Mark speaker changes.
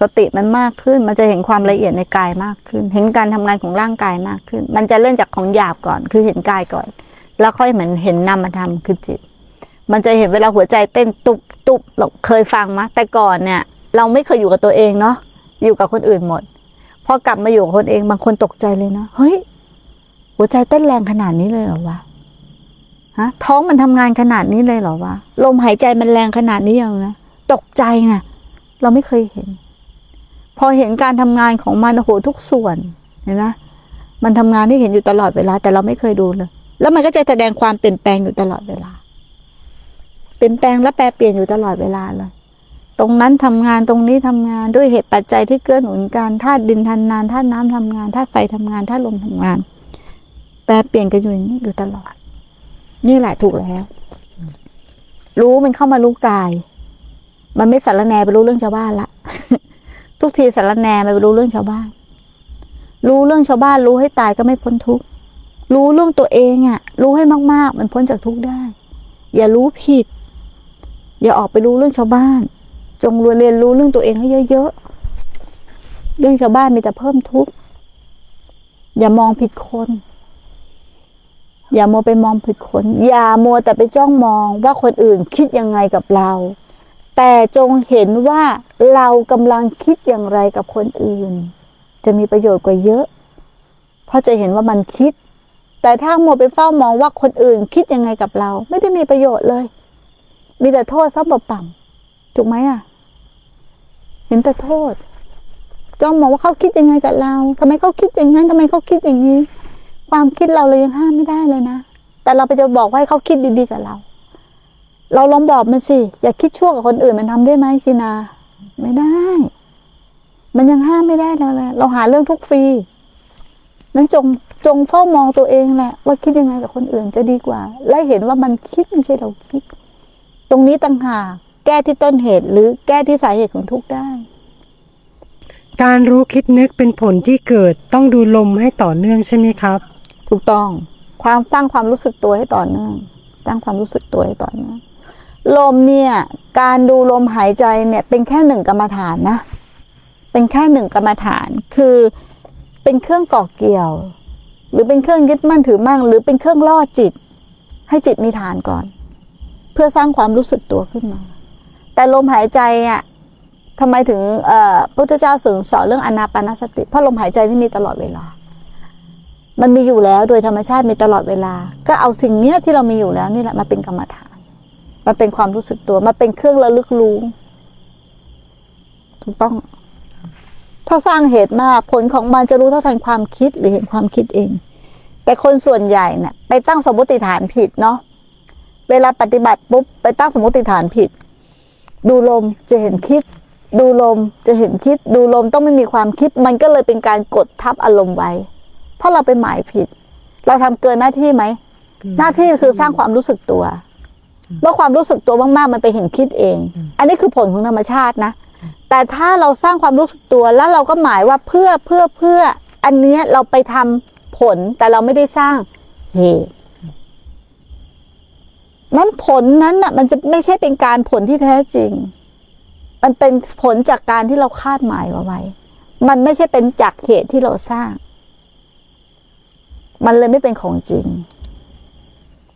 Speaker 1: สติมันมากขึ้น มันจะเห็นความละเอียดในกายมากขึ้น เห็นการทำงานของร่างกายมากขึ้น มันจะเริ่มจากของหยาบก่อน คือเห็นกายก่อน แล้วค่อยเหมือนเห็นนามธรรมคือจิต มันจะเห็นเวลาหัวใจเต้นตุบตุบเราเคยฟังมะแต่ก่อนเนี่ย เราไม่เคยอยู่กับตัวเองเนาะ อยู่กับคนอื่นหมด พอกลับมาอยู่กับคนเองบางคนตกใจเลยนะ เฮ้ย หัวใจเต้นแรงขนาดนี้เลยเหรอวะ ฮะ ท้องมันทำงานขนาดนี้เลยเหรอวะ ลมหายใจมันแรงขนาดนี้ยังนะ ตกใจไง เราไม่เคยเห็น อเห็นการทำงานของมันโอ้โหทุกส่วนเห็นไหมมันทำงานที่เห็นอยู่ตลอดเวลา แต่เราไม่เคยดูเลย แล้วมันก็จะแสดงความเปลี่ยนแปลงอยู่ตลอดเวลา เปลี่ยนแปลงและแปรเปลี่ยนอยู่ตลอดเวลาเลยตรงนั้นทำงานตรงนี้ทำงานด้วยเหตุปัจจัยที่เกื้อหนุนกันธาตุดินทันนานธาตุน้ำทำงานธาตุไฟทำงานธาตุลมทำงาน แปรเปลี่ยนกันอยู่อย่างนี้อยู่ตลอด นี่แหละถูกแล้ว รู้มันเข้ามารู้กาย มันไม่สารแนไปรู้เรื่องชาวบ้านละ ทุกทีสารแนมันไปรู้เรื่องชาวบ้าน รู้เรื่องชาวบ้าน รู้ให้ตายก็ไม่พ้นทุกข์รู้เรื่องตัวเองอะ่ะรู้ให้มาก ๆ มันพ้นจากทุกข์ได้ อย่ารู้ผิด อย่าออกไปรู้เรื่องชาวบ้าน จงเรียนรู้เรื่องตัวเองให้เยอะๆเรื่องชาวบ้านมีแต่เพิ่มทุกข์อย่ามองผิดคน อย่ามัวไปมองผิดคน อย่ามัวแต่ไปจ้องมองว่าคนอื่นคิดยังไงกับเรา แต่จงเห็นว่าเรากำลังคิดอย่างไรกับคนอื่น จะมีประโยชน์กว่าเยอะ เพราะจะเห็นว่ามันคิด แต่ถ้ามัวไปเฝ้ามองว่าคนอื่นคิดยังไงกับเรา ไม่ได้มีประโยชน์เลย มีแต่โทษซ้ำเปล่าๆถูกไหมอะ เห็นแต่โทษจ้องมองว่าเขาคิดยังไงกับเราทำไมเขาคิดอย่างนั้นทำไมเขาคิดอย่างนี้ ความคิดเราเรายังห้ามไม่ได้เลยนะ แต่เราไปจะบอกว่าให้เขาคิดดีๆกับเรา เราลองบอกมันสิ อย่าคิดชั่วกับคนอื่นมันทำได้ไหมชินา ไม่ได้ มันยังห้ามไม่ได้แล้วแหละเราหาเรื่องทุกฟรีนั้นจงจงเฝ้ามองตัวเองแหละ ว่าคิดยังไงกับคนอื่นจะดีกว่า และเห็นว่ามันคิดไม่ใช่เราคิด ตรงนี้ต่างหากแก้ที่ต้นเหตุ หรือแก้ที่สาเหตุของทุกข์ได้
Speaker 2: การรู้คิดนึกเป็นผลที่เกิดต้องดูลมให้ต่อเนื่องใช่ไหมครับ
Speaker 1: ถูกต้องความสร้างความรู้สึกตัวให้ต่อเนื่องสร้างความรู้สึกตัวให้ต่อเนื่อง ลมเนี่ย การดูลมหายใจเนี่ย เป็นแค่หนึ่งกรรมฐานนะ เป็นแค่หนึ่งกรรมฐาน คือเป็นเครื่องก่อเกี่ยว หรือเป็นเครื่องยึดมั่นถือมั่ง หรือเป็นเครื่องล่อจิต ให้จิตมีฐานก่อน เพื่อสร้างความรู้สึกตัวขึ้นมา แต่ลมหายใจอะทำไมถึงพระพุทธเจ้าสอนสอนเรื่องอนาปานสติ เพราะลมหายใจนี่มีตลอดเวลา มันมีอยู่แล้วโดยธรรมชาติมีตลอดเวลา ก็เอาสิ่งเนี้ยที่เรามีอยู่แล้วนี่แหละมาเป็นกรรมฐาน มาเป็นความรู้สึกตัวมาเป็นเครื่องระลึกรู้ ถูกต้อง ถ้าสร้างเหตุมากผลของมันจะรู้เท่าทันความคิดหรือเห็นความคิดเอง แต่คนส่วนใหญ่เนี่ยไปตั้งสมมติฐานผิดเนาะ เวลาปฏิบัติปุ๊บไปตั้งสมมติฐานผิด ดูลมจะเห็นคิด ดูลมจะเห็นคิด ดูลมต้องไม่มีความคิด มันก็เลยเป็นการกดทับอารมณ์ไว้ เพราะเราไปหมายผิด เราทำเกินหน้าที่ไหม หน้าที่คือสร้างความรู้สึกตัว เมื่อความรู้สึกตัวมากๆมันไปเห็นคิดเอง อันนี้คือผลของธรรมชาตินะ แต่ถ้าเราสร้างความรู้สึกตัวแล้วเราก็หมายว่าเพื่อเพื่อเพื่ออันเนี้ยเราไปทำผลแต่เราไม่ได้สร้างเหตุนั้นผลนั้นน่ะ มันจะไม่ใช่เป็นการผลที่แท้จริง มันเป็นผลจากการที่เราคาดหมายเอาไว้ มันไม่ใช่เป็นจากเหตุที่เราสร้าง มันเลยไม่เป็นของจริง